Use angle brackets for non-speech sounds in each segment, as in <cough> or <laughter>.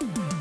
Mm-hmm.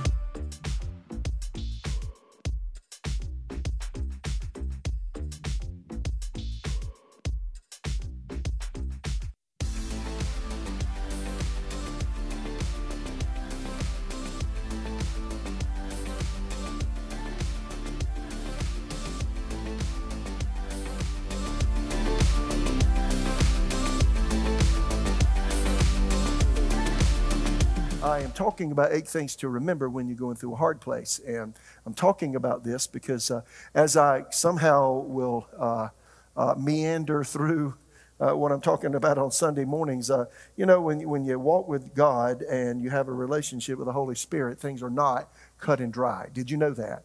I am talking about eight things to remember when you're going through a hard place. And I'm talking about this because uh, as I somehow will uh, uh, meander through uh, what I'm talking about on Sunday mornings, uh, you know, when, when you walk with God and you have a relationship with the Holy Spirit, things are not cut and dry. Did you know that?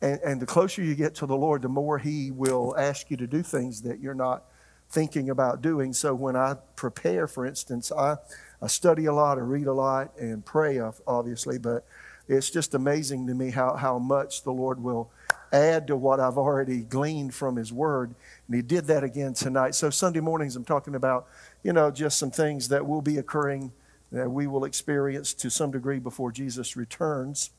And, and the closer you get to the Lord, the more He will ask you to do things that you're not thinking about doing. So when I prepare, for instance, I, I study a lot, I read a lot, and pray, obviously, but it's just amazing to me how, how much the Lord will add to what I've already gleaned from His Word. And He did that again tonight. So, Sunday mornings, I'm talking about, you know, just some things that will be occurring that we will experience to some degree before Jesus returns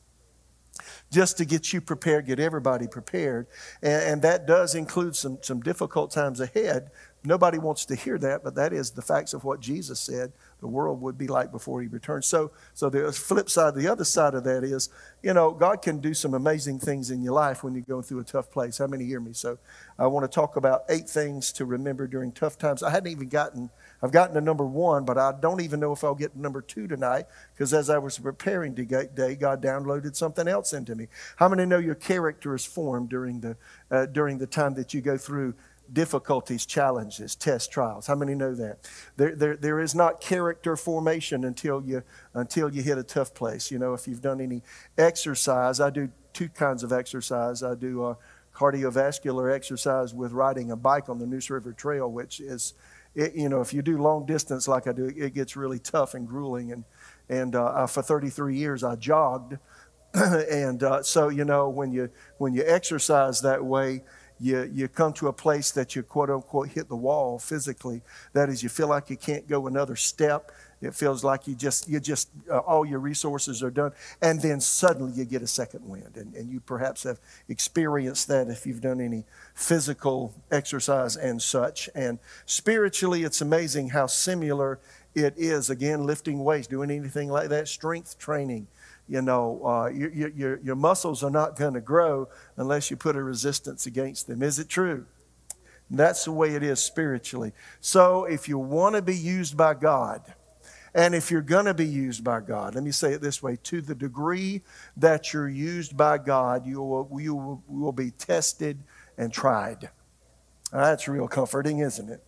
just to get you prepared, get everybody prepared. And, and, that does include some, some difficult times ahead. Nobody wants to hear that, but that is the facts of what Jesus said the world would be like before he returns. So, so the flip side, the other side of that is, you know, God can do some amazing things in your life when you're going through a tough place. How many hear me? So I want to talk about eight things to remember during tough times. I hadn't even gotten, I've gotten to number one, but I don't even know if I'll get to number two tonight because as I was preparing today, God downloaded something else into me. How many know your character is formed during the, uh, during the time that you go through difficulties, challenges, tests, trials. How many know that? There, there, there is not character formation until you, until you hit a tough place. You know, if you've done any exercise, I do two kinds of exercise. I do a cardiovascular exercise with riding a bike on the Neuse River Trail, which is, it, you know, if you do long distance like I do, it gets really tough and grueling. And, and uh, for 33 years, I jogged. <clears throat> and uh, so, you know, when you, when you exercise that way, you, you come to a place that you quote unquote hit the wall physically. That is, you feel like you can't go another step. It feels like you just, you just, uh, all your resources are done. And then suddenly you get a second wind. And, and you perhaps have experienced that if you've done any physical exercise and such. And spiritually, it's amazing how similar it is. Again, lifting weights, doing anything like that, strength training you know, uh, your, your, your muscles are not going to grow unless you put a resistance against them. Is it true? That's the way it is spiritually. So if you want to be used by God, and if you're going to be used by God, let me say it this way to the degree that you're used by God, you will, you will, be tested and tried. That's real comforting, isn't it?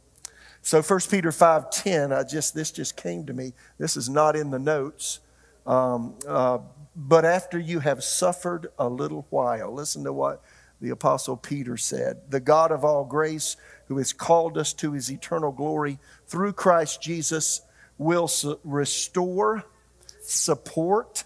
So 1 Peter 5:10, I just this just came to me. This is not in the notes. Um, uh, but after you have suffered a little while, listen to what the Apostle Peter said The God of all grace, who has called us to his eternal glory through Christ Jesus, will su- restore, support,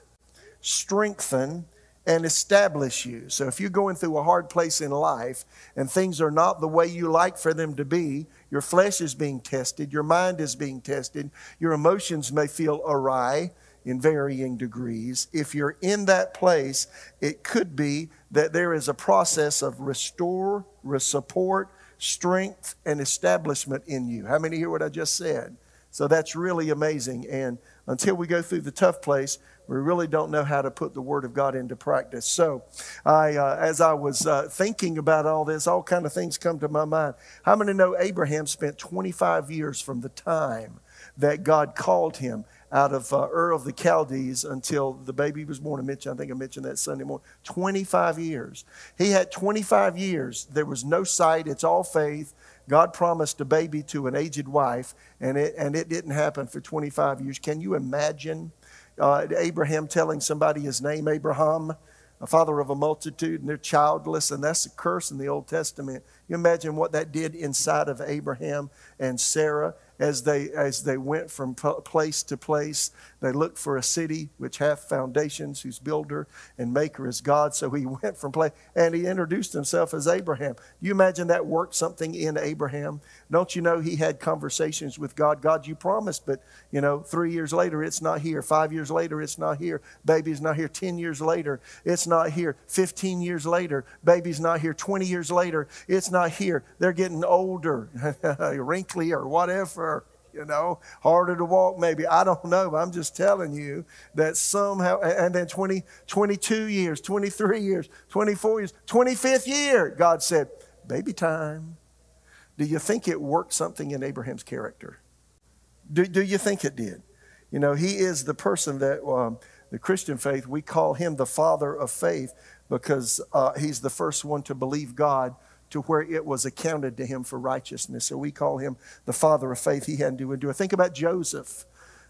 strengthen, and establish you. So if you're going through a hard place in life and things are not the way you like for them to be, your flesh is being tested, your mind is being tested, your emotions may feel awry in varying degrees. If you're in that place, it could be that there is a process of restore, support, strength, and establishment in you. How many hear what I just said? So that's really amazing. And until we go through the tough place, we really don't know how to put the Word of God into practice. So, I, uh, as I was uh, thinking about all this, all kind of things come to my mind. How many know Abraham spent 25 years from the time that God called him out of uh, Ur of the Chaldees until the baby was born. I mentioned, I think I mentioned that Sunday morning. 25 years. He had 25 years. There was no sight. It's all faith. God promised a baby to an aged wife, and it, and it didn't happen for 25 years. Can you imagine uh, Abraham telling somebody his name, Abraham? a father of a multitude, and they're childless, and that's a curse in the Old Testament. You imagine what that did inside of Abraham and Sarah as they as they went from place to place. They looked for a city which hath foundations, whose builder and maker is God. So he <laughs> went from place and he introduced himself as Abraham. You imagine that worked something in Abraham? Don't you know he had conversations with God? God, you promised, but you know, three years later, it's not here. Five years later, it's not here. Baby's not here. Ten years later, it's not here. Fifteen years later, baby's not here. Twenty years later, it's not here. They're getting older, <laughs> wrinkly, or whatever you know, harder to walk maybe. I don't know. I'm just telling you that somehow, and then 20, 22 years, 23 years, 24 years, 25th year, God said, baby time. Do you think it worked something in Abraham's character? Do, do you think it did? You know, he is the person that um, the Christian faith, we call him the father of faith because uh, he's the first one to believe God to where it was accounted to him for righteousness. So we call him the father of faith. He had to endure. Think about Joseph.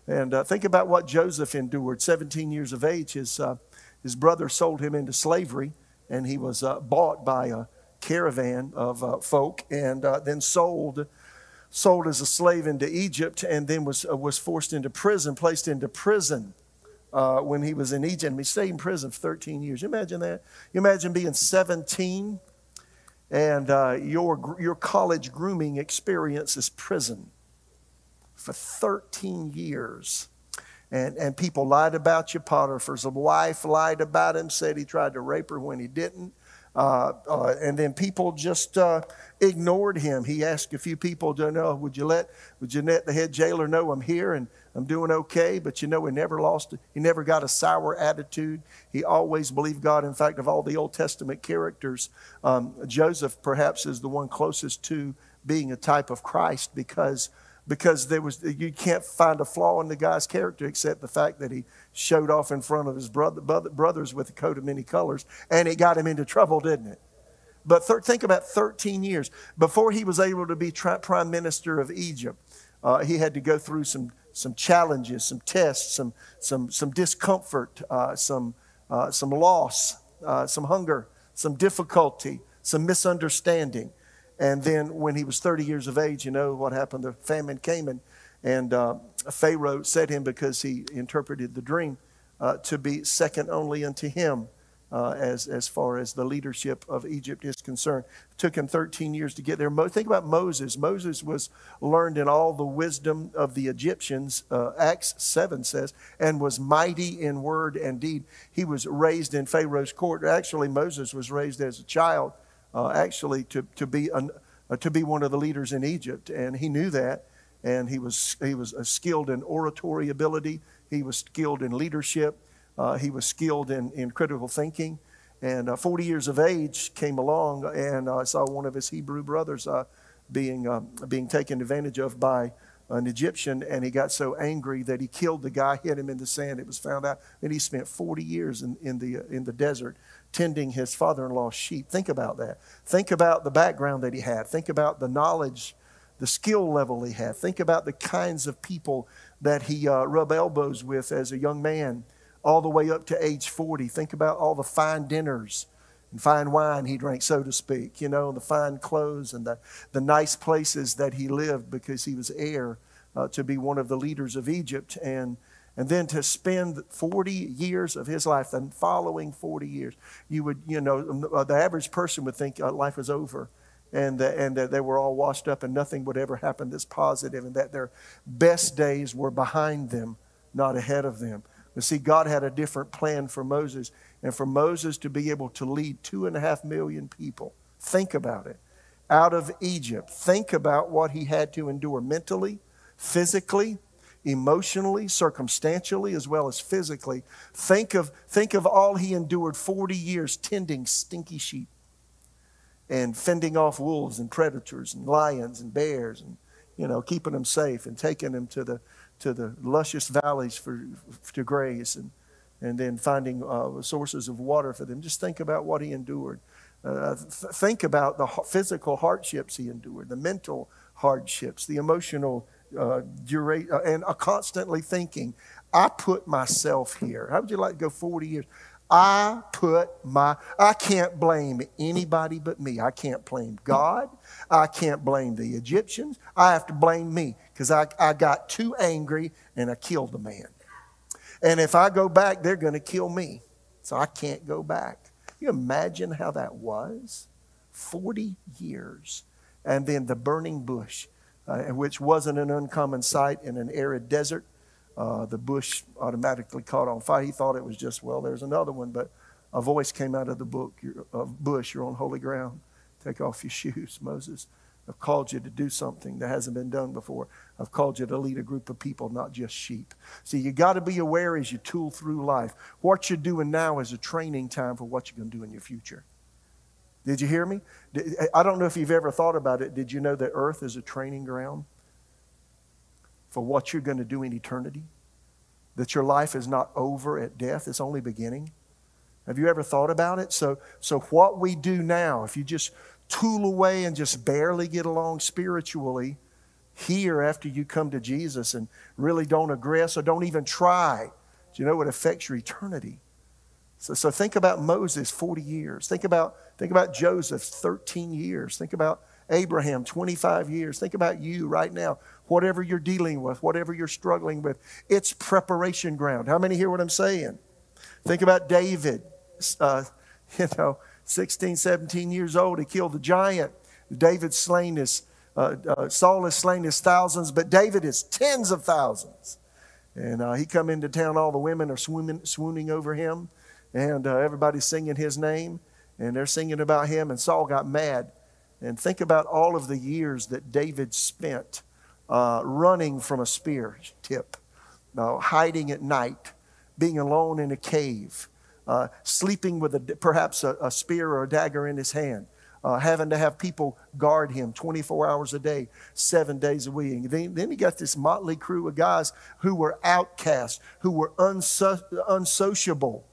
And uh, think about what Joseph endured. 17 years of age, his, uh, his brother sold him into slavery, and he was uh, bought by a caravan of uh, folk and uh, then sold sold as a slave into Egypt and then was, uh, was forced into prison, placed into prison. when he was in Egypt, and he stayed in prison for 13 years. You imagine that? You imagine being 17 and uh, your, your college grooming experience is prison for 13 years. And, and people lied about you. Potiphar's wife lied about him, said he tried to rape her when he didn't. Uh, uh, and then people just uh, ignored him. He asked a few people to know, would you let, would let the head jailer know I'm here and I'm doing okay? But you know, he never lost, he never got a sour attitude. He always believed God. In fact, of all the Old Testament characters, um, Joseph perhaps is the one closest to being a type of Christ because because there was you can't find a flaw in the guy's character except the fact that he showed off in front of his brother, brothers with a coat of many colors and it got him into trouble didn't it? But thir- think about 13 years. Before he was able to be tri- prime minister of egypt uh, he had to go through some some challenges some tests some some some discomfort uh, some uh, some loss uh, some hunger some difficulty some misunderstanding and then when he was 30 years of age, you know what happened? The famine came, and, and uh, Pharaoh set him because he interpreted the dream uh, to be second only unto him. Uh, as, as far as the leadership of Egypt is concerned. It took him 13 years to get there. Mo- think about Moses. Moses was learned in all the wisdom of the Egyptians, uh, Acts 7 says, and was mighty in word and deed. He was raised in Pharaoh's court. Actually, Moses was raised as a child uh, actually to, to, be an, uh, to be one of the leaders in Egypt. And he knew that. And he was, he was uh, skilled in oratory ability, he was skilled in leadership, uh, he was skilled in, in critical thinking. And uh, 40 years of age came along, and I saw one of his Hebrew brothers being, um, being taken advantage of by an Egyptian, and he got so angry that he killed the guy, hit him in the sand. It was found out, and he spent 40 years in, in, the, in the desert tending his father in law's sheep. Think about that. Think about the background that he had. Think about the knowledge, the skill level he had. Think about the kinds of people that he uh, rubbed elbows with as a young man, all the way up to age 40. Think about all the fine dinners and fine wine he drank, so to speak, you know, the fine clothes and the, the nice places that he lived because he was heir uh, to be one of the leaders of Egypt. And and then to spend 40 years of his life, the following 40 years, you would, you know, um, uh, the average person would think uh, life was over and, and that they were all washed up and nothing would ever happen that's positive and that their best days were behind them, not ahead of them. But see, God had a different plan for Moses. And for Moses to be able to lead two and a half million people, think about it, out of Egypt, think about what he had to endure mentally, physically, emotionally, circumstantially, as well as physically. Think of, think of all he endured 40 years tending stinky sheep and fending off wolves and predators and lions and bears and, you know, keeping them safe and taking them to the, to the luscious valleys for, to graze and, and then finding uh, sources of water for them. Just think about what he endured. Uh, th- think about the physical hardships he endured, the mental hardships, the emotional uh, uh, and uh, constantly thinking, I put myself here. How would you like to go 40 years? I put my, I can't blame anybody but me. I can't blame God. I can't blame the Egyptians. I have to blame me because I, I got too angry and I killed the man. And if I go back, they're going to kill me. So I can't go back. You imagine how that was? 40 years. And then the burning bush, uh, which wasn't an uncommon sight in an arid desert. Uh, the bush automatically caught on fire. He thought it was just, well, there's another one, but a voice came out of the book of bush. You're on holy ground. Take off your <laughs> shoes, Moses. I've called you to do something that hasn't been done before. I've called you to lead a group of people, not just sheep. See, you got to be aware as you tool through life. What you're doing now is a training time for what you're going to do in your future. Did you hear me? I don't know if you've ever thought about it. Did you know that earth is a training ground for what you're going to do in eternity? That your life is not over at death, it's only beginning? Have you ever thought about it? So, so what we do now, if you just tool away and just barely get along spiritually, here after you come to Jesus and really don't aggress or don't even try, do you know what affects your eternity? So, so think about Moses, 40 years. Think about, think about Joseph, 13 years. Think about Abraham, 25 years. Think about you right now. Whatever you're dealing with, whatever you're struggling with, it's preparation ground. How many hear what I'm saying? Think about David, uh, <laughs> you know, 16, 17 years old. He killed the giant. David slain his, uh, uh, Saul has slain his thousands, but David is tens of thousands. And uh, he come into town, all the women are swooning, swooning over him, and uh, everybody's singing his name, and they're singing about him, and Saul got mad. And think about all of the years that David spent uh, running from a spear tip, hiding at night, being alone in a cave, uh, sleeping with a, perhaps a, a, spear or a dagger in his hand, uh, having to have people guard him 24 hours a day, seven days a week. And then, then he got this motley crew of guys who were outcasts, who were unso- unsociable.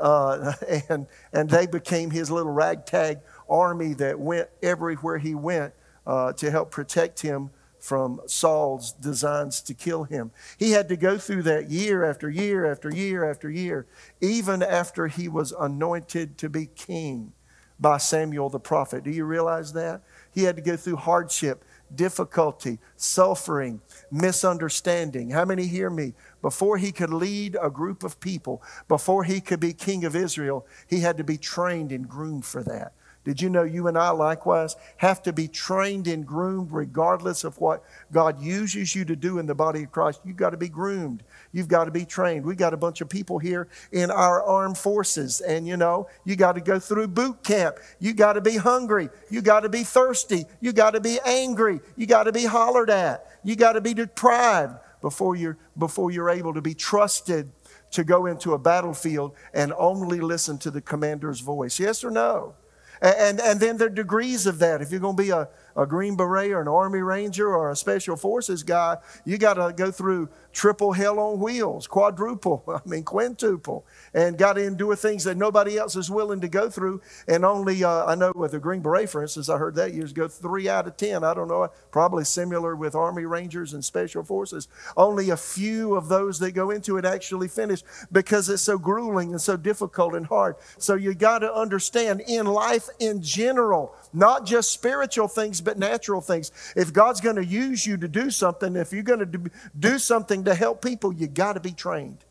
Uh, <laughs> and, and they became his little ragtag army that went everywhere he went uh, to help protect him from Saul's designs to kill him. He had to go through that year after year after year after year, even after he was anointed to be king by Samuel the prophet. Do you realize that? He had to go through hardship, difficulty, suffering, misunderstanding. How many hear me? Before he could lead a group of people, before he could be king of Israel, he had to be trained and groomed for that. Did you know you and I likewise have to be trained and groomed regardless of what God uses you to do in the body of Christ? You've got to be groomed. You've got to be trained. We got a bunch of people here in our armed forces, and you know, you got to go through boot camp. You got to be hungry. You got to be thirsty. You got to be angry. You got to be hollered at. You got to be deprived before you're, before you're able to be trusted to go into a battlefield and only listen to the commander's voice. Yes or no? And, and then there are degrees of that. If you're going to be a, a Green Beret or an Army Ranger or a Special Forces guy, you got to go through triple hell on wheels, quadruple, <laughs> I mean, quintuple, and got to endure things that nobody else is willing to go through. And only, uh, I know with the Green Beret, for instance, I heard that years ago, three out of 10, I don't know, probably similar with Army Rangers and Special Forces. Only a few of those that go into it actually finish because it's so grueling and so difficult and hard. So you got to understand in life in general, not just spiritual things, but natural things. If God's going to use you to do something, if you're going to do something to help people, you got to be trained.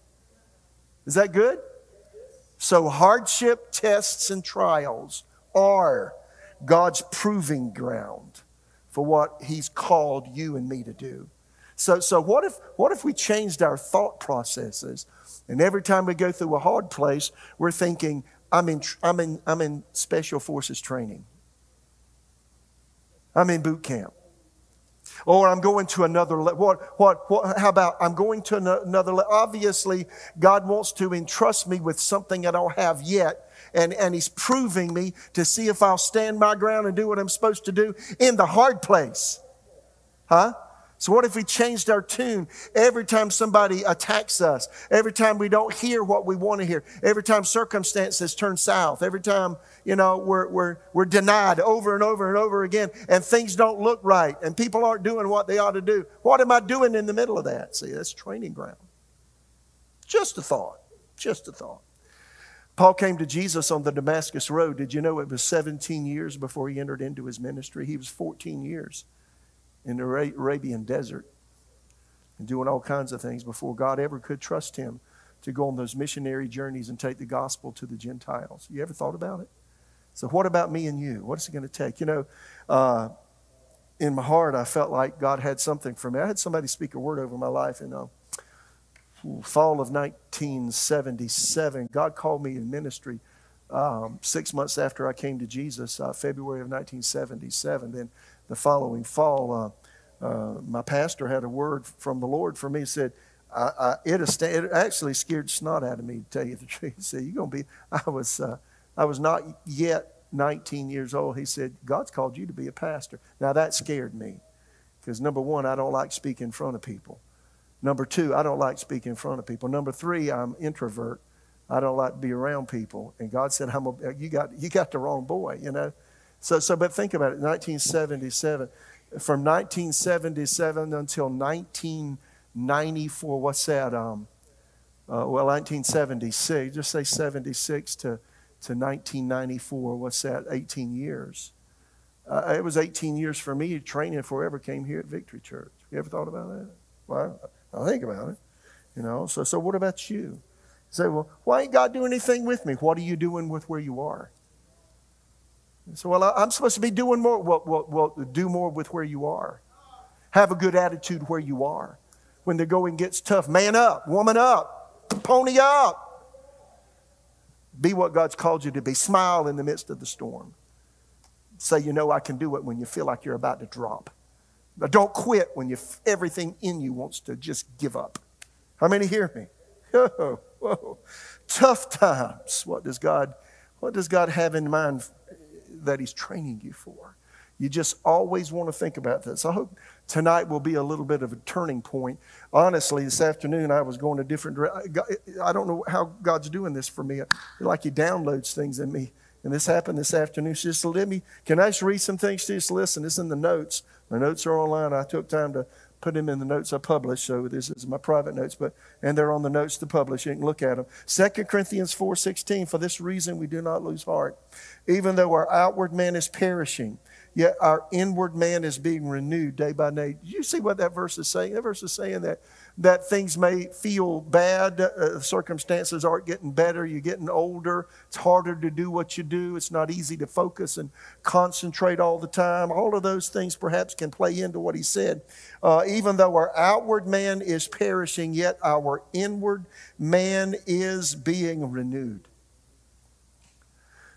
Is that good? So, hardship, tests, and trials are God's proving ground for what He's called you and me to do. So, so what, if, what if we changed our thought processes? And every time we go through a hard place, we're thinking, I'm in, I'm in, I'm in special forces training. I'm in boot camp. Or I'm going to another level. What, what, what, how about I'm going to another level? Obviously, God wants to entrust me with something I don't have yet. And, and He's proving me to see if I'll stand my ground and do what I'm supposed to do in the hard place. Huh? So, what if we changed our tune every time somebody attacks us, every time we don't hear what we want to hear, every time circumstances turn south, every time, you know, we're, we're, we're denied over and over and over again, and things don't look right, and people aren't doing what they ought to do? What am I doing in the middle of that? See, that's training ground. Just a thought. Just a thought. Paul came to Jesus on the Damascus Road. Did you know it was 17 years before he entered into his ministry? He was 14 years in the Arabian desert and doing all kinds of things before God ever could trust him to go on those missionary journeys and take the gospel to the Gentiles. You ever thought about it? So, what about me and you? What is it going to take? You know, uh, in my heart, I felt like God had something for me. I had somebody speak a word over my life in uh, fall of 1977. God called me in ministry um, six months after I came to Jesus, uh, February of 1977. Then the following fall, uh, my pastor had a word from the Lord for me. He said, I, I, it, it, actually scared snot out of me, to tell you the <laughs> truth. He said, You're going to be, <laughs> I was, uh, I was not yet 19 years old. He said, God's called you to be a pastor. Now that scared me because number one, I don't like speaking in front of people. Number two, I don't like speaking in front of people. Number three, I'm introvert. I don't like to be around people. And God said, I'm a, you, got, you got the wrong boy, you know. So, so, but think about it 1977. From 1977 until 1994, what's that? Um, uh, well, 1976, just say 76 to, to 1994, what's that? 18 years. Uh, it was 18 years for me training before I ever came here at Victory Church. You ever thought about that? Well, I think about it. You know, so, so what about you? You say, well, why ain't God doing anything with me? What are you doing with where you are? So, well, I'm supposed to be doing more. Well, well, well, do more with where you are. Have a good attitude where you are. When the going gets tough, man up, woman up, pony up. Be what God's called you to be. Smile in the midst of the storm. Say, you know, I can do it when you feel like you're about to drop. But Don't quit when you, everything in you wants to just give up. How many hear me? <laughs> Oh, whoa. Tough times. What does God, what does God have in mind that He's training you for? You just always want to think about this. I hope tonight will be a little bit of a turning point. Honestly, this afternoon I was going a different direction. I don't know how God's doing this for me. Like He downloads things in me. And this happened this afternoon. She just let me, can I just read some things? She just listen. It's in the notes. My notes are online. I took time to put them in the notes I published. So this is my private notes, but and they're on the notes to publish. You can look at them. 2 Corinthians 4:16. For this reason we do not lose heart, even though our outward man is perishing, yet our inward man is being renewed day by day. You see what that verse is saying? That verse is saying that that things may feel bad, uh, circumstances aren't getting better, you're getting older, it's harder to do what you do, it's not easy to focus and concentrate all the time. All of those things perhaps can play into what he said. Uh, even though our outward man is perishing, yet our inward man is being renewed.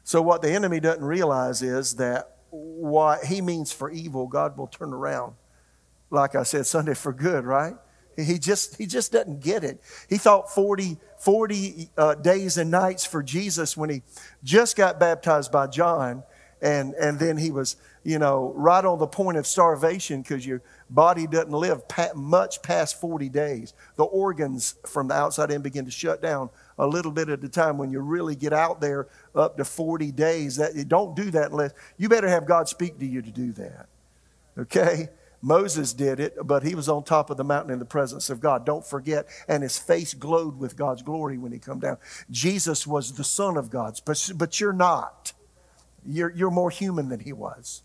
So, what the enemy doesn't realize is that what he means for evil, God will turn around. Like I said, Sunday for good, right? He just, he just doesn't get it. He thought 40, 40 uh, days and nights for Jesus when he just got baptized by John. And, and then he was, you know, right on the point of starvation because your body doesn't live pa- much past 40 days. The organs from the outside in begin to shut down a little bit at a time when you really get out there up to 40 days. That, don't do that unless you better have God speak to you to do that. Okay? Moses did it, but he was on top of the mountain in the presence of God. Don't forget. And his face glowed with God's glory when he come down. Jesus was the Son of God, but, but you're not. You're, you're more human than he was.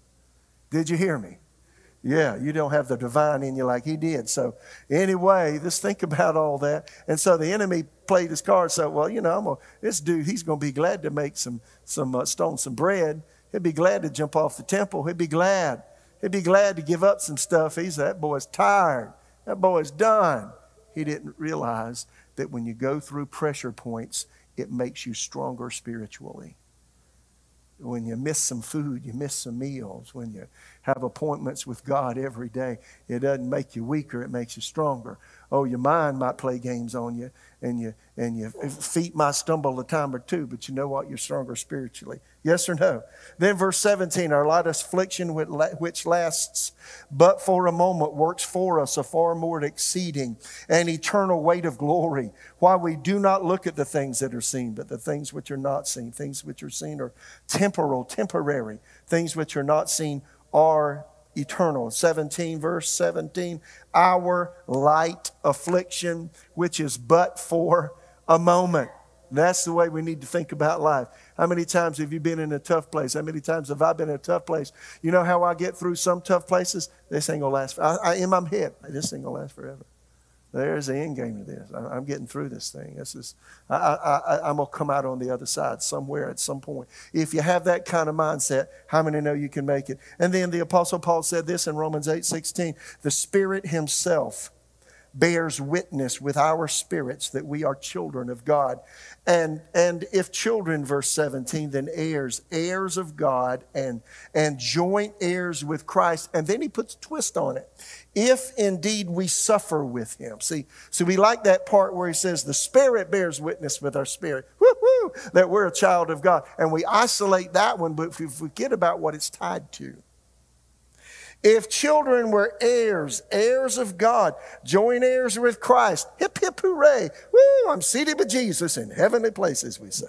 Did you hear me? Yeah, you don't have the divine in you like he did. So, anyway, just think about all that. And so the enemy played his card. So, well, you know, this dude, he's going to be glad to make some, some uh, stone, some bread. He'd be glad to jump off the temple. He'd be glad. He'd be glad to give up some stuff. He's that boy's tired. That boy's done. He didn't realize that when you go through pressure points, it makes you stronger spiritually. When you miss some food, you miss some meals. When you have appointments with God every day, it doesn't make you weaker, it makes you stronger. Oh, your mind might play games on you, and you and your feet might stumble a time or two, but you know what? You're stronger spiritually. Yes or no? Then verse 17, our light affliction which lasts but for a moment works for us a far more exceeding and eternal weight of glory. Why we do not look at the things that are seen, but the things which are not seen. Things which are seen are temporal, temporary. Things which are not seen are eternal. 17, verse 17, our light affliction, which is but for a moment. That's the way we need to think about life. How many times have you been in a tough place? How many times have I been in a tough place? You know how I get through some tough places? This ain't gonna last. I, I, in my head, this ain't gonna last forever. There's the end game to this. I, am getting through this thing. This is, I, I, I'm going to come out on the other side somewhere at some point. If you have that kind of mindset, how many know you can make it? And then the Apostle Paul said this in Romans 8 16 the Spirit Himself bears witness with our spirits that we are children of God. And, and if children, verse 17, then heirs, heirs of God and, and joint heirs with Christ. And then he puts a twist on it. If indeed we suffer with him. See, so we like that part where he says the Spirit bears witness with our spirit. Woo-hoo, that we're a child of God. And we isolate that one, but if we forget about what it's tied to. If children were heirs, heirs of God, joint heirs with Christ, hip, hip, hooray. Woo, I'm seated with Jesus in heavenly places, we say.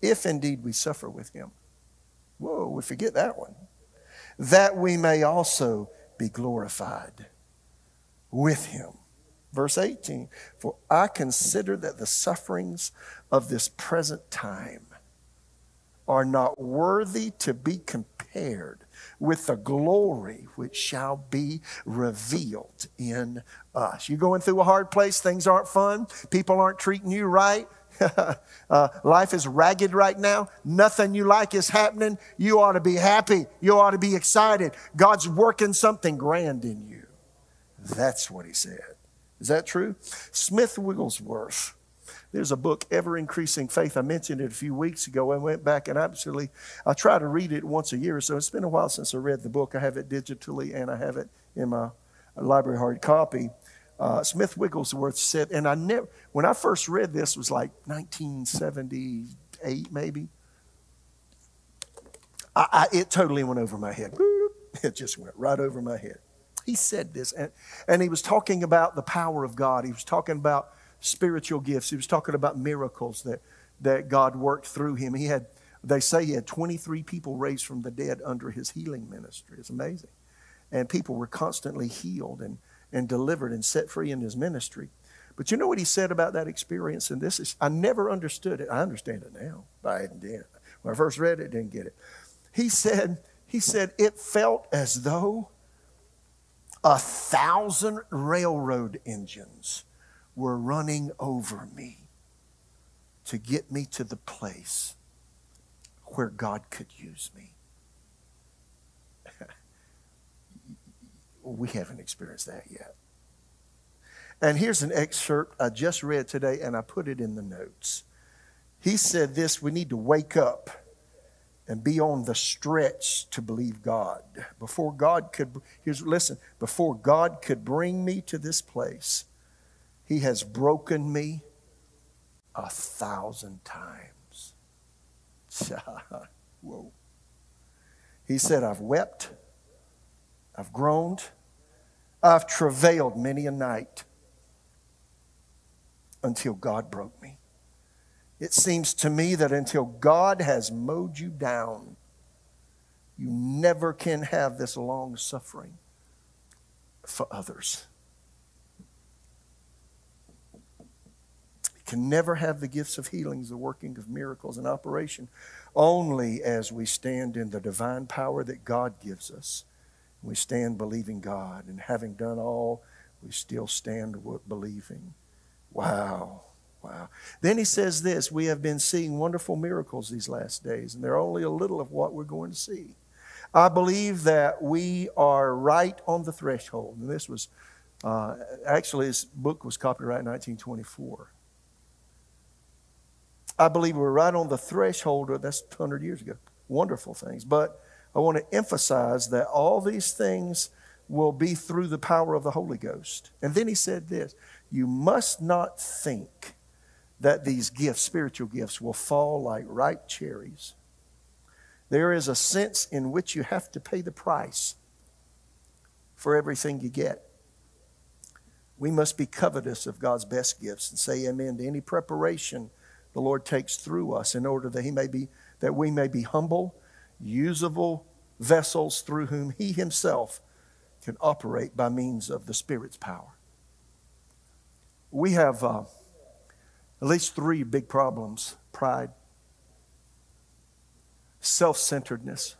If indeed we suffer with him. Whoa, we forget that one. That we may also be glorified with him. Verse 18 For I consider that the sufferings of this present time are not worthy to be compared with the glory which shall be revealed in us. You're going through a hard place, things aren't fun, people aren't treating you right. <laughs> uh, life is ragged right now. Nothing you like is happening. You ought to be happy. You ought to be excited. God's working something grand in you. That's what he said. Is that true? Smith Wigglesworth there's a book, Ever Increasing Faith. I mentioned it a few weeks ago. I went back and absolutely, I try to read it once a year. So it's been a while since I read the book. I have it digitally and I have it in my library hard copy. Uh, Smith Wigglesworth said, and I never, when I first read this, was like 1978 maybe. I, I, it totally went over my head. <laughs> It just went right over my head. He said this, and, and he was talking about the power of God. He was talking about spiritual gifts. He was talking about miracles that, that God worked through him. He had, they say he had 23 people raised from the dead under his healing ministry. It's amazing. And people were constantly healed and, and delivered and set free in his ministry. But you know what he said about that experience? And this is, I never understood it. I understand it now, but I didn't. When I first read it, didn't get it. He said, he said, it felt as though a thousand railroad engines were running over me to get me to the place where God could use me. <laughs> we haven't experienced that yet. And here's an excerpt I just read today, and I put it in the notes. He said this we need to wake up and be on the stretch to believe God. Before God could, here's, listen, before God could bring me to this place, he has broken me a thousand times. <laughs> Whoa. He said, I've wept, I've groaned, I've travailed many a night until God broke me. It seems to me that until God has mowed you down, you never can have this long suffering for others. Can never have the gifts of healings, the working of miracles and operation, only as we stand in the divine power that God gives us. We stand believing God, and having done all, we still stand believing. Wow. Wow. Then he says this We have been seeing wonderful miracles these last days, and they're only a little of what we're going to see. I believe that we are right on the threshold. And this was, uh, actually, this book was copyrighted in 1924. I believe we're right on the threshold of that's 100 years ago. Wonderful things. But I want to emphasize that all these things will be through the power of the Holy Ghost. And then he said this You must not think that these gifts, spiritual gifts, will fall like ripe cherries. There is a sense in which you have to pay the price for everything you get. We must be covetous of God's best gifts and say amen to any preparation the Lord takes through us in order that he may be that we may be humble, usable vessels through whom he himself can operate by means of the Spirit's power. We have uh, at least three big problems pride, self centeredness,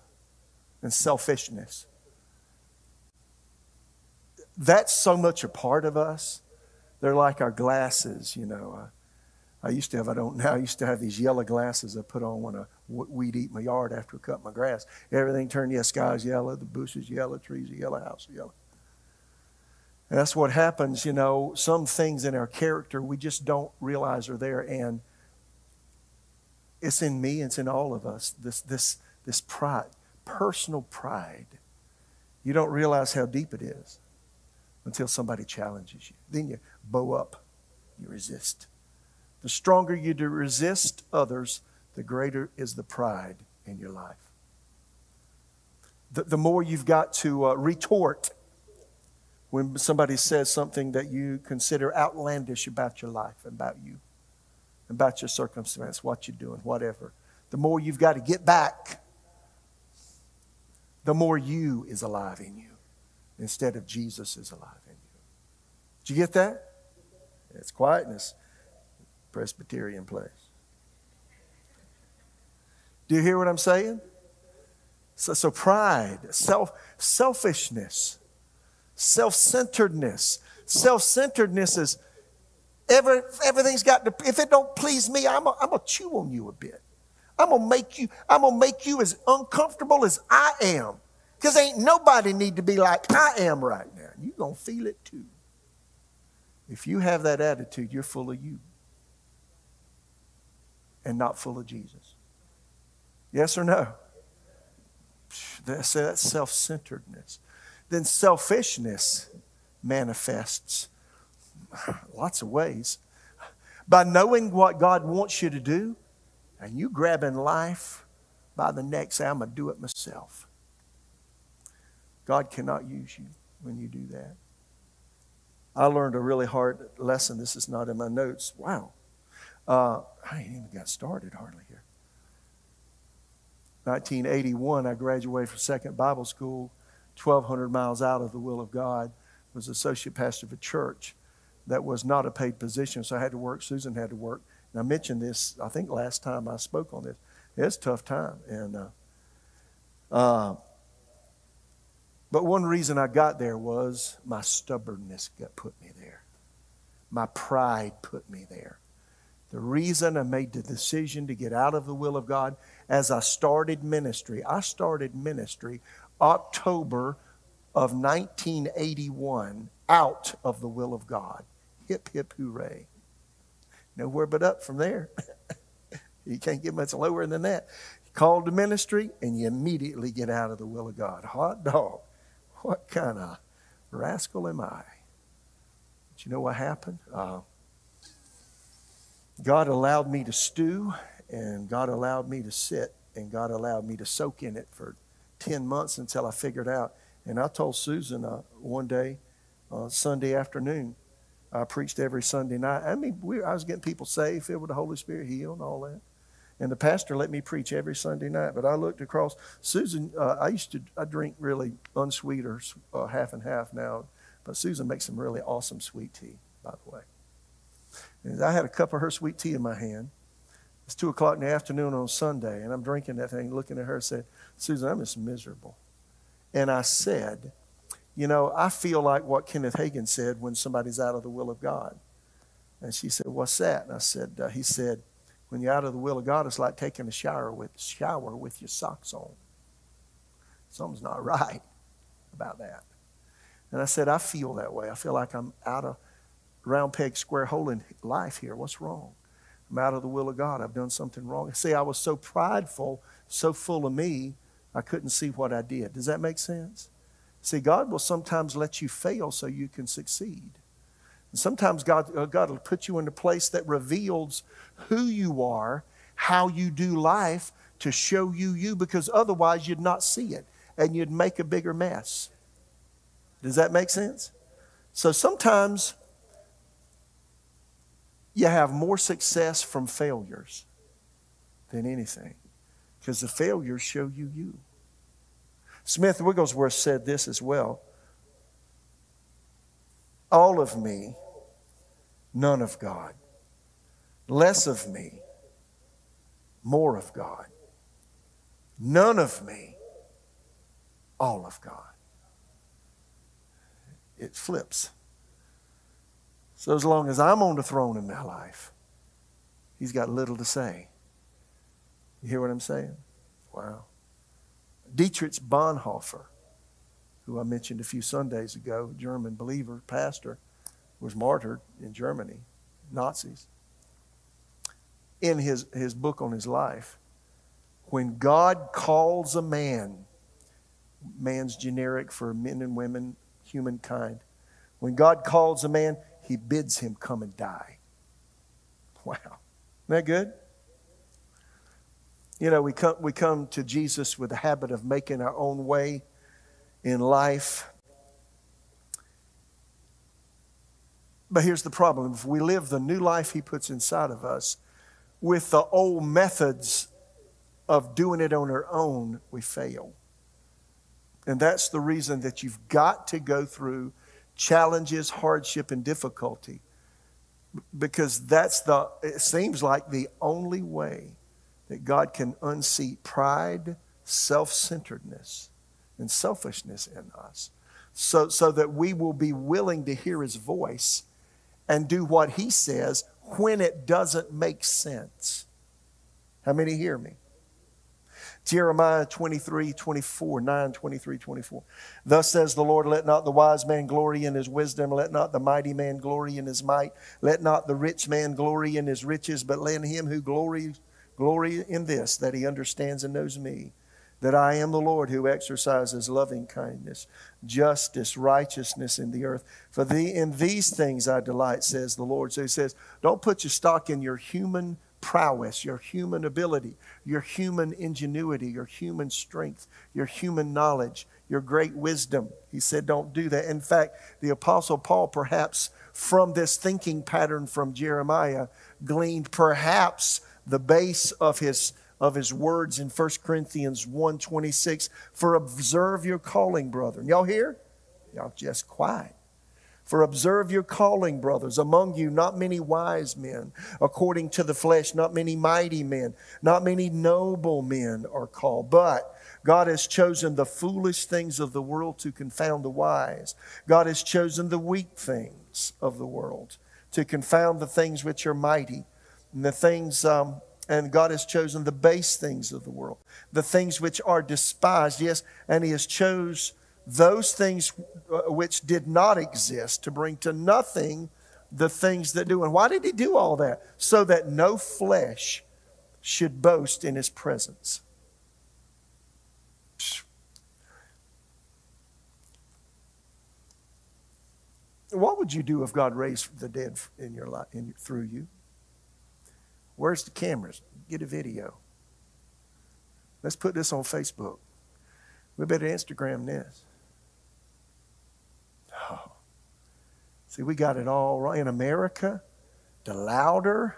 and selfishness. That's so much a part of us they're like our glasses, you know. Uh, I used to have, I don't now, I used to have these yellow glasses I put on when I weed eat my yard after I cut my grass. Everything turned, yeah, sky's yellow, the bushes yellow, trees yellow, house yellow. And that's what happens, you know, some things in our character we just don't realize are there. And it's in me, it's in all of us, this, this, this pride, personal pride. You don't realize how deep it is until somebody challenges you. Then you bow up, you resist. The stronger you do resist others, the greater is the pride in your life. The, the more you've got to uh, retort when somebody says something that you consider outlandish about your life, about you, about your circumstance, what you're doing, whatever. The more you've got to get back, the more you is alive in you instead of Jesus is alive in you. Did you get that? It's quietness. Presbyterian place. Do you hear what I'm saying? So, so pride, self, selfishness, self centeredness. Self centeredness is every, everything's got to, if it don't please me, I'm to chew on you a bit. I'm to make you, I'm to make you as uncomfortable as I am. Because ain't nobody need to be like I am right now. You're to feel it too. If you have that attitude, you're full of you and not full of Jesus? Yes or no? That's, that's self centeredness. Then selfishness manifests lots of ways. By knowing what God wants you to do, and you grabbing life by the neck, say, I'm going to do it myself. God cannot use you when you do that. I learned a really hard lesson. This is not in my notes. Wow. Uh, I ain't even got started hardly here. 1981, I graduated from Second Bible School, 1,200 miles out of the will of God. Was associate pastor of a church that was not a paid position, so I had to work. Susan had to work. And I mentioned this, I think, last time I spoke on this. It's a tough time, and uh, uh, but one reason I got there was my stubbornness got put me there. My pride put me there. The reason I made the decision to get out of the will of God as I started ministry, I started ministry October of 1981 out of the will of God. Hip, hip, hooray. Nowhere but up from there. <laughs> you can't get much lower than that. called to ministry and you immediately get out of the will of God. Hot dog. What kind of rascal am I? But you know what happened? Uh, God allowed me to stew, and God allowed me to sit, and God allowed me to soak in it for 10 months until I figured out. And I told Susan uh, one day, uh, Sunday afternoon, I preached every Sunday night. I mean, we, I was getting people saved, filled with the Holy Spirit, healed, and all that. And the pastor let me preach every Sunday night. But I looked across. Susan, uh, I used to I drink really unsweet or uh, half and half now, but Susan makes some really awesome sweet tea, by the way. And I had a cup of her sweet tea in my hand. It's two o'clock in the afternoon on Sunday, and I'm drinking that thing, looking at her, and said, Susan, I'm just miserable. And I said, You know, I feel like what Kenneth Hagin said when somebody's out of the will of God. And she said, What's that? And I said, uh, He said, When you're out of the will of God, it's like taking a shower with, shower with your socks on. Something's not <laughs> right about that. And I said, I feel that way. I feel like I'm out of round peg, square hole in life here. What's wrong? I'm out of the will of God. I've done something wrong. See, I was so prideful, so full of me, I couldn't see what I did. Does that make sense? See, God will sometimes let you fail so you can succeed. And sometimes God, uh, God will put you in a place that reveals who you are, how you do life, to show you you, because otherwise you'd not see it and you'd make a bigger mess. Does that make sense? So sometimes you have more success from failures than anything because the failures show you you. Smith Wigglesworth said this as well All of me, none of God. Less of me, more of God. None of me, all of God. It flips. So as long as I'm on the throne in my life, he's got little to say. You hear what I'm saying? Wow. Dietrich Bonhoeffer, who I mentioned a few Sundays ago, German believer, pastor, was martyred in Germany, Nazis. In his, his book on his life, when God calls a man, man's generic for men and women, humankind, when God calls a man, he bids him come and die. Wow. Isn't that good? You know, we come, we come to Jesus with the habit of making our own way in life. But here's the problem if we live the new life He puts inside of us with the old methods of doing it on our own, we fail. And that's the reason that you've got to go through challenges, hardship, and difficulty. Because that's the, it seems like the only way that God can unseat pride, self centeredness, and selfishness in us. So, so that we will be willing to hear His voice and do what He says when it doesn't make sense. How many hear me? Jeremiah 23, 24, 9, 23, 24. Thus says the Lord, let not the wise man glory in his wisdom, let not the mighty man glory in his might, let not the rich man glory in his riches, but let him who glories glory in this, that he understands and knows me, that I am the Lord who exercises loving kindness, justice, righteousness in the earth. For the, in these things I delight, says the Lord. So he says, don't put your stock in your human prowess, your human ability, your human ingenuity, your human strength, your human knowledge, your great wisdom. He said, Don't do that. In fact, the Apostle Paul, perhaps from this thinking pattern from Jeremiah, gleaned perhaps the base of his of his words in 1 Corinthians 1:26 for observe your calling brethren. Y'all hear? Y'all just quiet. For observe your calling, brothers. Among you, not many wise men, according to the flesh, not many mighty men, not many noble men are called. But God has chosen the foolish things of the world to confound the wise. God has chosen the weak things of the world to confound the things which are mighty, and the things, um, and God has chosen the base things of the world, the things which are despised. Yes, and He has chose those things uh, which did not exist to bring to nothing the things that do. And why did he do all that? So that no flesh should boast in his presence. What would you do if God raised the dead in your life, in, through you? Where's the cameras? Get a video. Let's put this on Facebook. We better Instagram this. Oh. See, we got it all right. In America, the louder,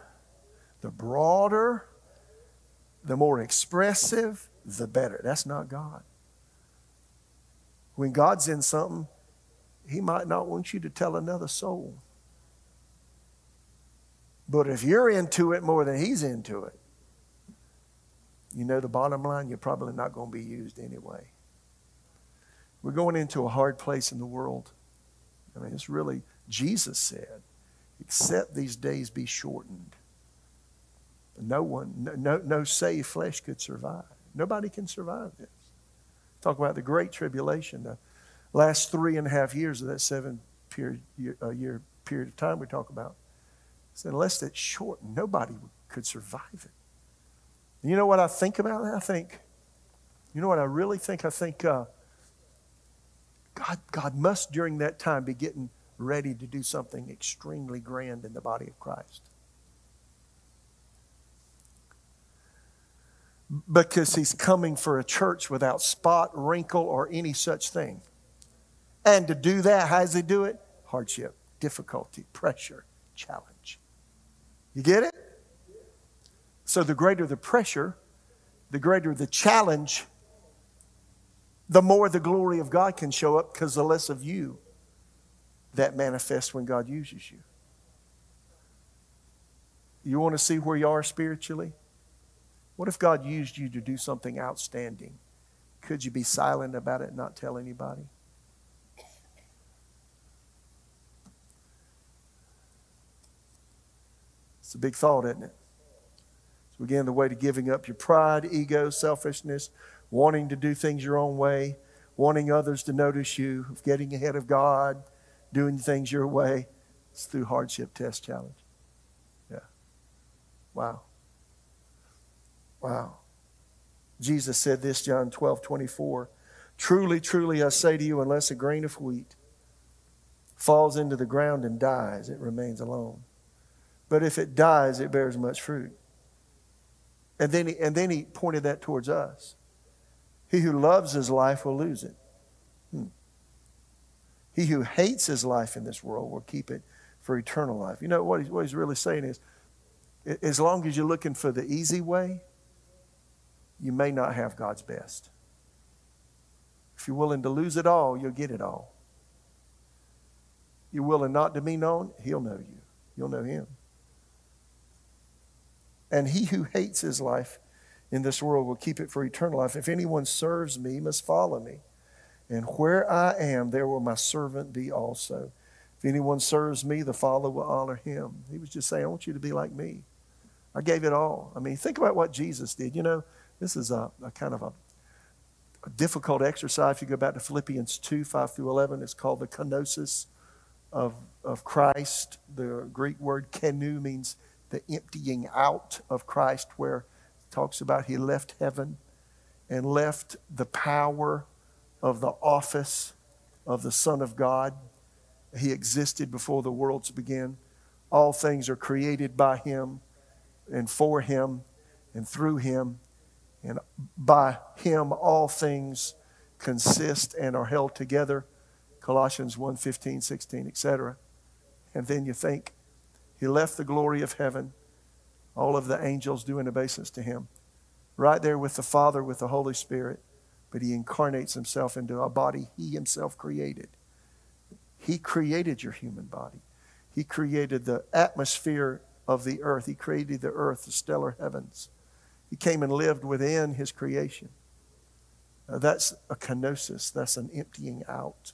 the broader, the more expressive, the better. That's not God. When God's in something, He might not want you to tell another soul. But if you're into it more than He's into it, you know the bottom line, you're probably not going to be used anyway. We're going into a hard place in the world. I mean, it's really, Jesus said, except these days be shortened. No one, no, no saved flesh could survive. Nobody can survive this. Talk about the great tribulation, the last three and a half years of that seven period, year, uh, year period of time we talk about. So unless it's shortened, nobody could survive it. You know what I think about that? I think, you know what I really think? I think uh, God, God must, during that time, be getting ready to do something extremely grand in the body of Christ. Because he's coming for a church without spot, wrinkle, or any such thing. And to do that, how does he do it? Hardship, difficulty, pressure, challenge. You get it? So the greater the pressure, the greater the challenge, the more the glory of God can show up because the less of you that manifests when God uses you. You want to see where you are spiritually? What if God used you to do something outstanding? Could you be silent about it and not tell anybody? It's a big thought, isn't it? So, again, the way to giving up your pride, ego, selfishness, wanting to do things your own way, wanting others to notice you, of getting ahead of God, doing things your way. It's through hardship test challenge. Yeah. Wow. Wow. Jesus said this, John 12, 24. Truly, truly, I say to you, unless a grain of wheat falls into the ground and dies, it remains alone. But if it dies, it bears much fruit. And then he, and then he pointed that towards us. He who loves his life will lose it. Hmm. He who hates his life in this world will keep it for eternal life. You know what he's, what he's really saying is as long as you're looking for the easy way, you may not have God's best. If you're willing to lose it all, you'll get it all. You're willing not to be known, He'll know you. You'll know Him. And he who hates his life in this world will keep it for eternal life. If anyone serves me, he must follow me. And where I am, there will my servant be also. If anyone serves me, the Father will honor him. He was just saying, I want you to be like me. I gave it all. I mean, think about what Jesus did. You know, this is a, a kind of a, a, difficult exercise. If you go back to Philippians 2 5 through 11, it's called the kenosis of, of Christ. The Greek word kenu means the emptying out of Christ, where talks about he left heaven and left the power of the office of the Son of God. He existed before the worlds began. All things are created by him and for him and through him. And by him all things consist and are held together. Colossians 1 15, 16, etc. And then you think, he left the glory of heaven, all of the angels doing obeisance to him, right there with the Father, with the Holy Spirit. But he incarnates himself into a body he himself created. He created your human body. He created the atmosphere of the earth. He created the earth, the stellar heavens. He came and lived within his creation. That's a kenosis, that's an emptying out.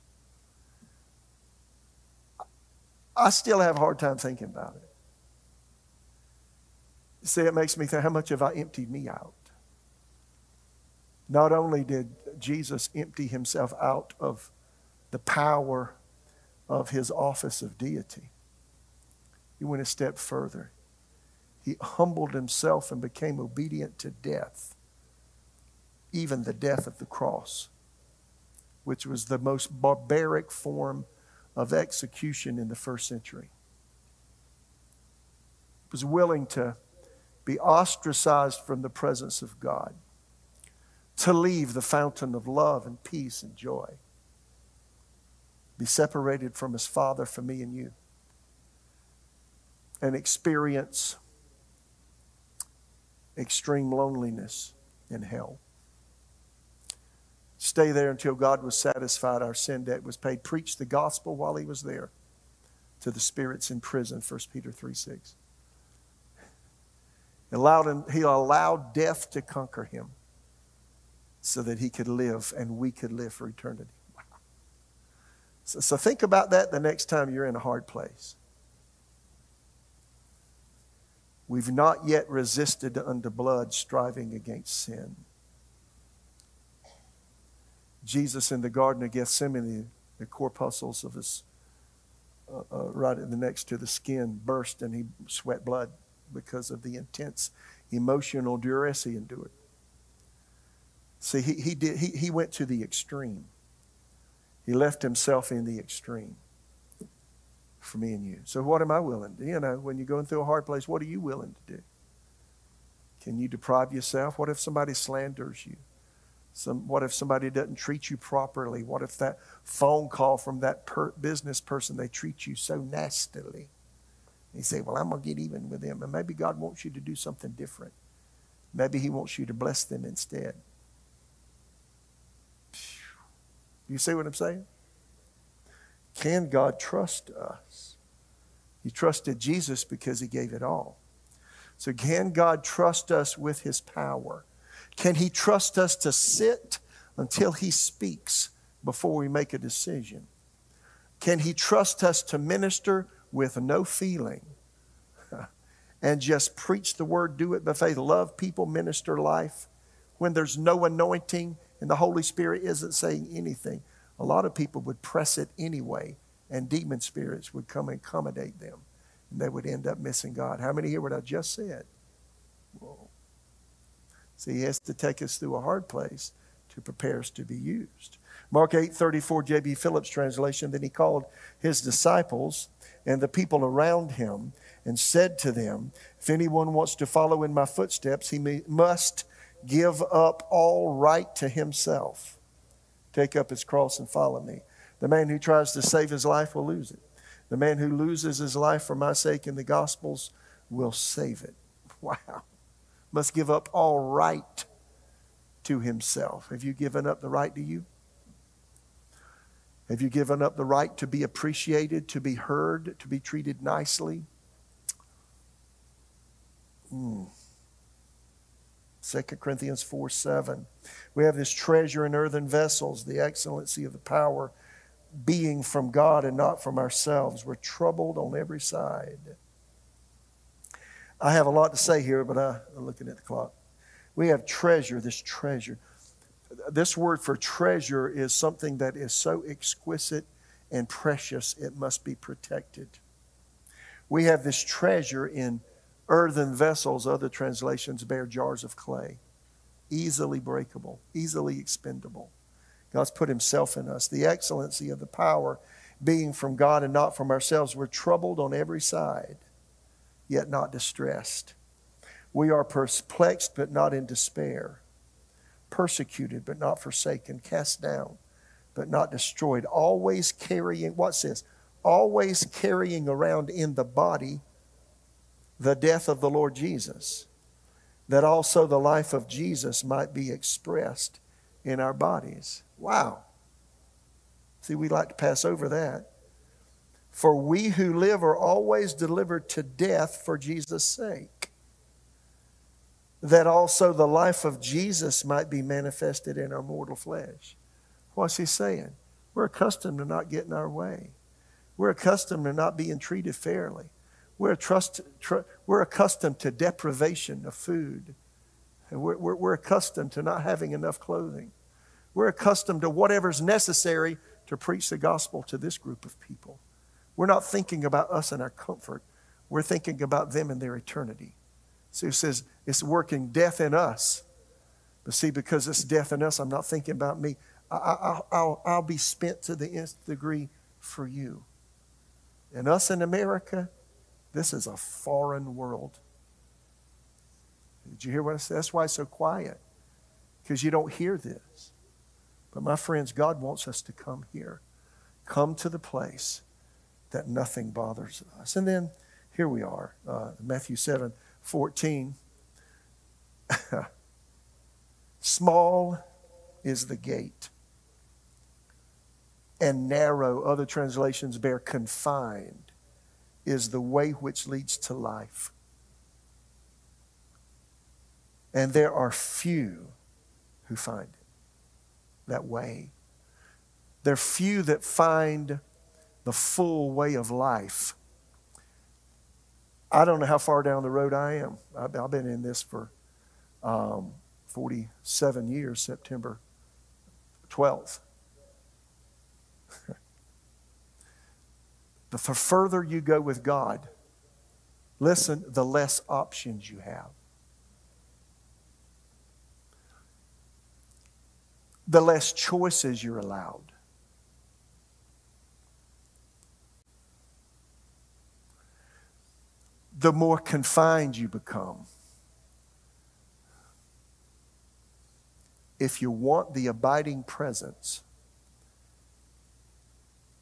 I still have a hard time thinking about it. See, it makes me think how much have I emptied me out? Not only did Jesus empty himself out of the power of his office of deity, he went a step further. He humbled himself and became obedient to death, even the death of the cross, which was the most barbaric form of execution in the first century. Was willing to be ostracized from the presence of God, to leave the fountain of love and peace and joy, be separated from his Father for me and you, and experience extreme loneliness in hell stay there until God was satisfied, our sin debt was paid. Preach the gospel while he was there to the spirits in prison, 1 Peter 3 6. Allowed, him, he allowed death to conquer him so that he could live and we could live for eternity. Wow. So, so think about that the next time you're in a hard place. We've not yet resisted unto blood, striving against sin. Jesus in the Garden of Gethsemane, the corpuscles of his, uh, uh, right in the next to the skin, burst and he sweat blood because of the intense emotional duress he endured. See, he, he, did, he, he went to the extreme. He left himself in the extreme for me and you. So, what am I willing to? You know, when you're going through a hard place, what are you willing to do? Can you deprive yourself? What if somebody slanders you? Some, what if somebody doesn't treat you properly? What if that phone call from that per, business person, they treat you so nastily? You say, Well, I'm going to get even with them. And maybe God wants you to do something different. Maybe He wants you to bless them instead. You see what I'm saying? Can God trust us? He trusted Jesus because He gave it all. So, can God trust us with His power? Can He trust us to sit until He speaks before we make a decision? Can He trust us to minister with no feeling <laughs> and just preach the word, do it by faith, love people, minister life, when there's no anointing and the Holy Spirit isn't saying anything, a lot of people would press it anyway, and demon spirits would come and accommodate them, and they would end up missing God. How many hear what I just said? Whoa. See, he has to take us through a hard place to prepare us to be used. Mark 8 34, J.B. Phillips translation. Then he called his disciples and the people around him and said to them, If anyone wants to follow in my footsteps, he may, must give up all right to himself. Take up his cross and follow me. The man who tries to save his life will lose it. The man who loses his life for my sake in the Gospels will save it. <laughs> Wow. Must give up all right to himself. Have you given up the right to you? Have you given up the right to be appreciated, to be heard, to be treated nicely? Mm. 2 Corinthians 4 7. We have this treasure in earthen vessels, the excellency of the power being from God and not from ourselves. We're troubled on every side. I have a lot to say here, but I, I'm looking at the clock. We have treasure, this treasure this word for treasure is something that is so exquisite and precious, it must be protected. We have this treasure in earthen vessels, other translations bear jars of clay, easily breakable, easily expendable. God's put Himself in us. The excellency of the power being from God and not from ourselves. We're troubled on every side, yet not distressed. We are perplexed, but not in despair persecuted but not forsaken, cast down but not destroyed, always carrying, what's this? Always carrying around in the body the death of the Lord Jesus, that also the life of Jesus might be expressed in our bodies. Wow. See, we like to pass over that. For we who live are always delivered to death for Jesus' sake that also the life of Jesus might be manifested in our mortal flesh. What's he saying? We're accustomed to not getting our way. We're accustomed to not being treated fairly. We're, trust, tr- we're accustomed to deprivation of food. And we're, we're, we're accustomed to not having enough clothing. We're accustomed to whatever's necessary to preach the gospel to this group of people. We're not thinking about us and our comfort. We're thinking about them and their eternity. So he says, it's working death in us. But see, because it's death in us, I'm not thinking about me. I, will I'll be spent to the nth degree for you. And us in America, this is a foreign world. Did you hear what I said? That's why it's so quiet, because you don't hear this. But my friends, God wants us to come here, come to the place that nothing bothers us. And then here we are, uh, Matthew 7. 14. <laughs> Small is the gate, and narrow, other translations bear confined, is the way which leads to life. And there are few who find it, that way. There are few that find the full way of life I don't know how far down the road I am. I've, been in this for um, 47 years, September 12th. <laughs> the further you go with God, listen, the less options you have. The less choices you're allowed. The more confined you become. If you want the abiding presence,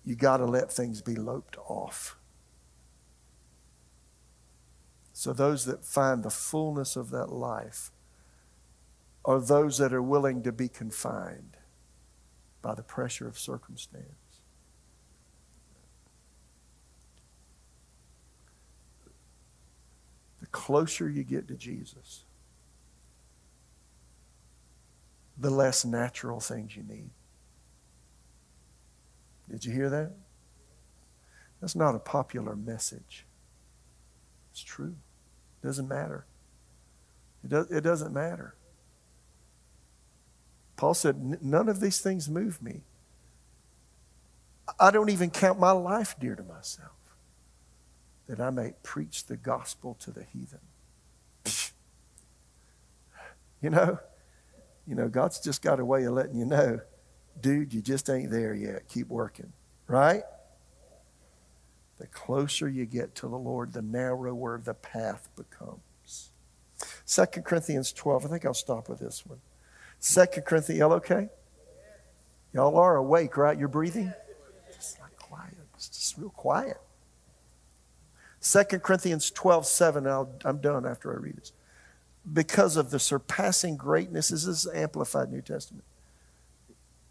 you got to let things be loped off. So, those that find the fullness of that life are those that are willing to be confined by the pressure of circumstance. Closer you get to Jesus, the less natural things you need. Did you hear that? That's not a popular message. It's true. It Doesn't matter. It, does, it doesn't matter. Paul said, None of these things move me. I don't even count my life dear to myself that I may preach the gospel to the heathen. You know, you know, God's just got a way of letting you know, dude, you just ain't there yet. Keep working. Right? The closer you get to the Lord, the narrower the path becomes. 2 Corinthians 12, I think I'll stop with this one. 2 Corinthians, y'all okay? Y'all are awake, right? You're breathing? Just like quiet. It's just real quiet. 2 Corinthians 12, 7, i am done after I read this. Because of the surpassing greatness, this is Amplified New Testament.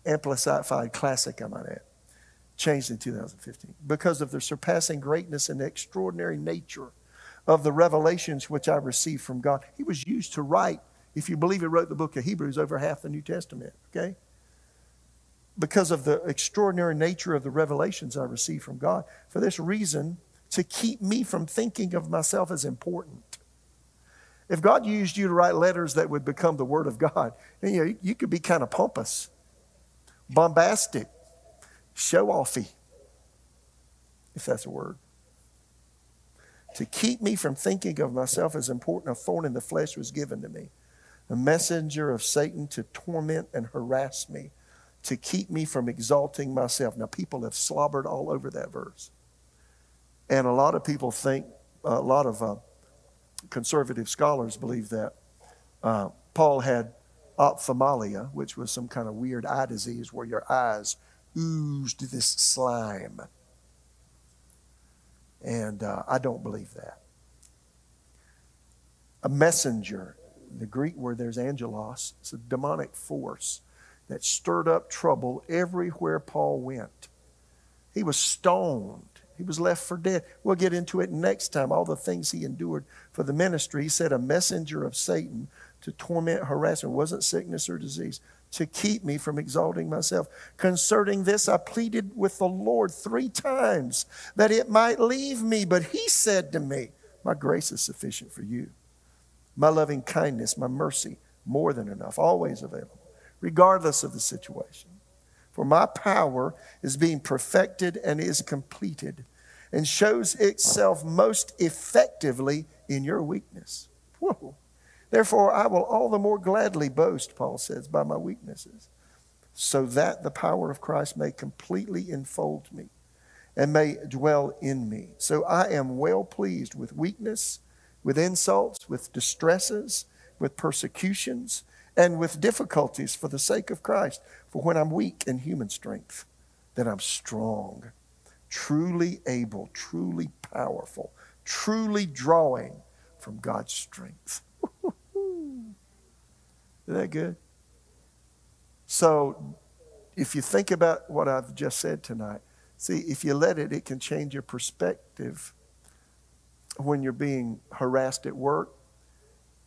Amplified Classic, I might add. Changed in 2015. Because of the surpassing greatness and extraordinary nature of the revelations which I received from God. He was used to write, if you believe he wrote the book of Hebrews, over half the New Testament, okay? Because of the extraordinary nature of the revelations I received from God. For this reason, to keep me from thinking of myself as important. If God used you to write letters that would become the Word of God, you, know, you could be kind of pompous, bombastic, show offy, if that's a word. To keep me from thinking of myself as important, a thorn in the flesh was given to me, a messenger of Satan to torment and harass me, to keep me from exalting myself. Now, people have slobbered all over that verse. And a lot of people think, a lot of uh, conservative scholars believe that uh, Paul had ophthalmia, which was some kind of weird eye disease where your eyes oozed this slime. And uh, I don't believe that. A messenger, the Greek word there's angelos, it's a demonic force that stirred up trouble everywhere Paul went. He was stoned. He was left for dead. We'll get into it next time, all the things he endured for the ministry. He said, A messenger of Satan to torment, harass, and wasn't sickness or disease, to keep me from exalting myself. Concerning this, I pleaded with the Lord three times that it might leave me. But he said to me, My grace is sufficient for you. My loving kindness, my mercy, more than enough, always available, regardless of the situation. For my power is being perfected and is completed and shows itself most effectively in your weakness. Whoa. Therefore, I will all the more gladly boast, Paul says, by my weaknesses, so that the power of Christ may completely enfold me and may dwell in me. So I am well pleased with weakness, with insults, with distresses, with persecutions, and with difficulties for the sake of Christ. For when I'm weak in human strength, then I'm strong truly able, truly powerful, truly drawing from God's strength. <laughs> Isn't that good? So, if you think about what I've just said tonight, see, if you let it, it can change your perspective when you're being harassed at work.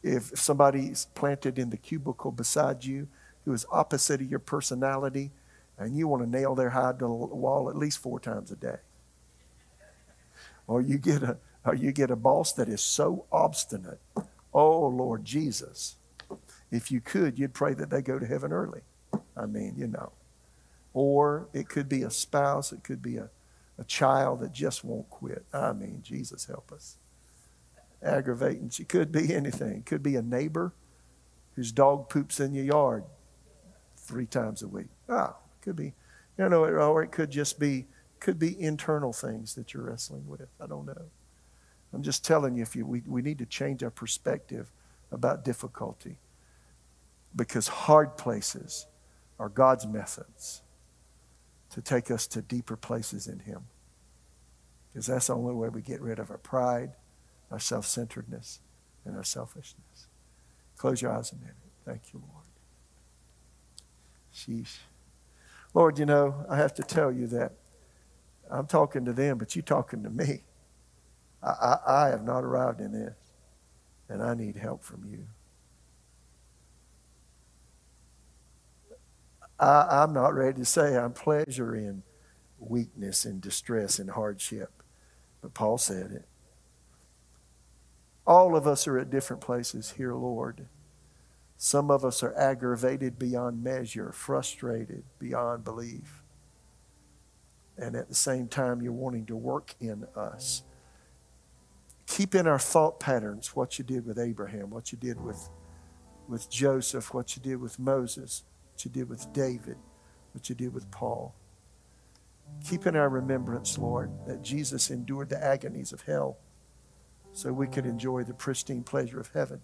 If somebody's planted in the cubicle beside you who is opposite of your personality, and you want to nail their hide to the wall at least four times a day. Or you get a or you get a boss that is so obstinate. Oh Lord Jesus. If you could, you'd pray that they go to heaven early. I mean, you know. Or it could be a spouse, it could be a, a child that just won't quit. I mean, Jesus help us. Aggravating. It could be anything. It could be a neighbor whose dog poops in your yard three times a week. Ah, could be, you know, or it could just be, could be internal things that you're wrestling with. I don't know. I'm just telling you, if you, we, we need to change our perspective about difficulty because hard places are God's methods to take us to deeper places in Him. Because that's the only way we get rid of our pride, our self centeredness, and our selfishness. Close your eyes a minute. Thank you, Lord. Sheesh. Lord, you know, I have to tell you that I'm talking to them, but you're talking to me. I, I, I have not arrived in this, and I need help from you. I, I'm not ready to say I'm pleasure in weakness and distress and hardship, but Paul said it. All of us are at different places here, Lord. Some of us are aggravated beyond measure, frustrated beyond belief. And at the same time, you're wanting to work in us. Keep in our thought patterns what you did with Abraham, what you did with, with Joseph, what you did with Moses, what you did with David, what you did with Paul. Keep in our remembrance, Lord, that Jesus endured the agonies of hell so we could enjoy the pristine pleasure of heaven.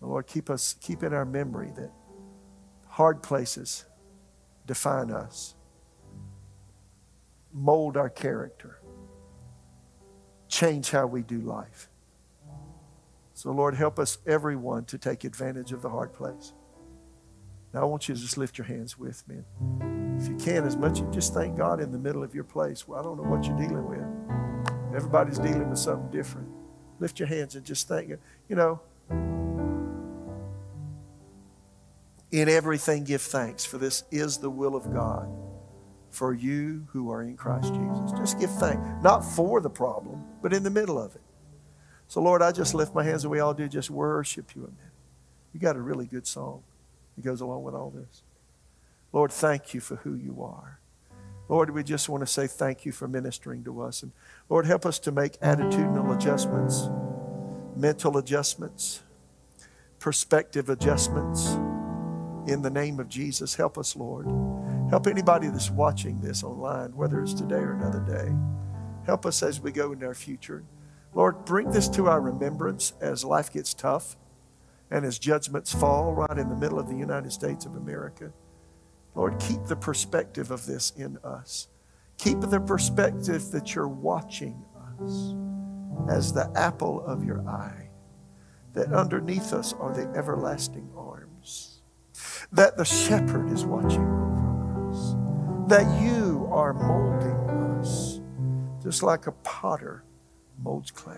Lord, keep us keep in our memory that hard places define us, mold our character, change how we do life. So, Lord, help us, everyone, to take advantage of the hard place. Now, I want you to just lift your hands with me. If you can, as much, just thank God in the middle of your place. Well, I don't know what you're dealing with. Everybody's dealing with something different. Lift your hands and just thank you. You know, in everything give thanks, for this is the will of God for you who are in Christ Jesus. Just give thanks, not for the problem, but in the middle of it. So, Lord, I just lift my hands and we all do just worship you a minute. You got a really good song that goes along with all this. Lord, thank you for who you are. Lord, we just want to say thank you for ministering to us. And Lord, help us to make attitudinal adjustments, mental adjustments, perspective adjustments. In the name of Jesus, help us, Lord. Help anybody that's watching this online, whether it's today or another day. Help us as we go into our future. Lord, bring this to our remembrance as life gets tough and as judgments fall right in the middle of the United States of America. Lord, keep the perspective of this in us. Keep the perspective that you're watching us as the apple of your eye, that underneath us are the everlasting arms, that the shepherd is watching over us, that you are molding us just like a potter molds clay.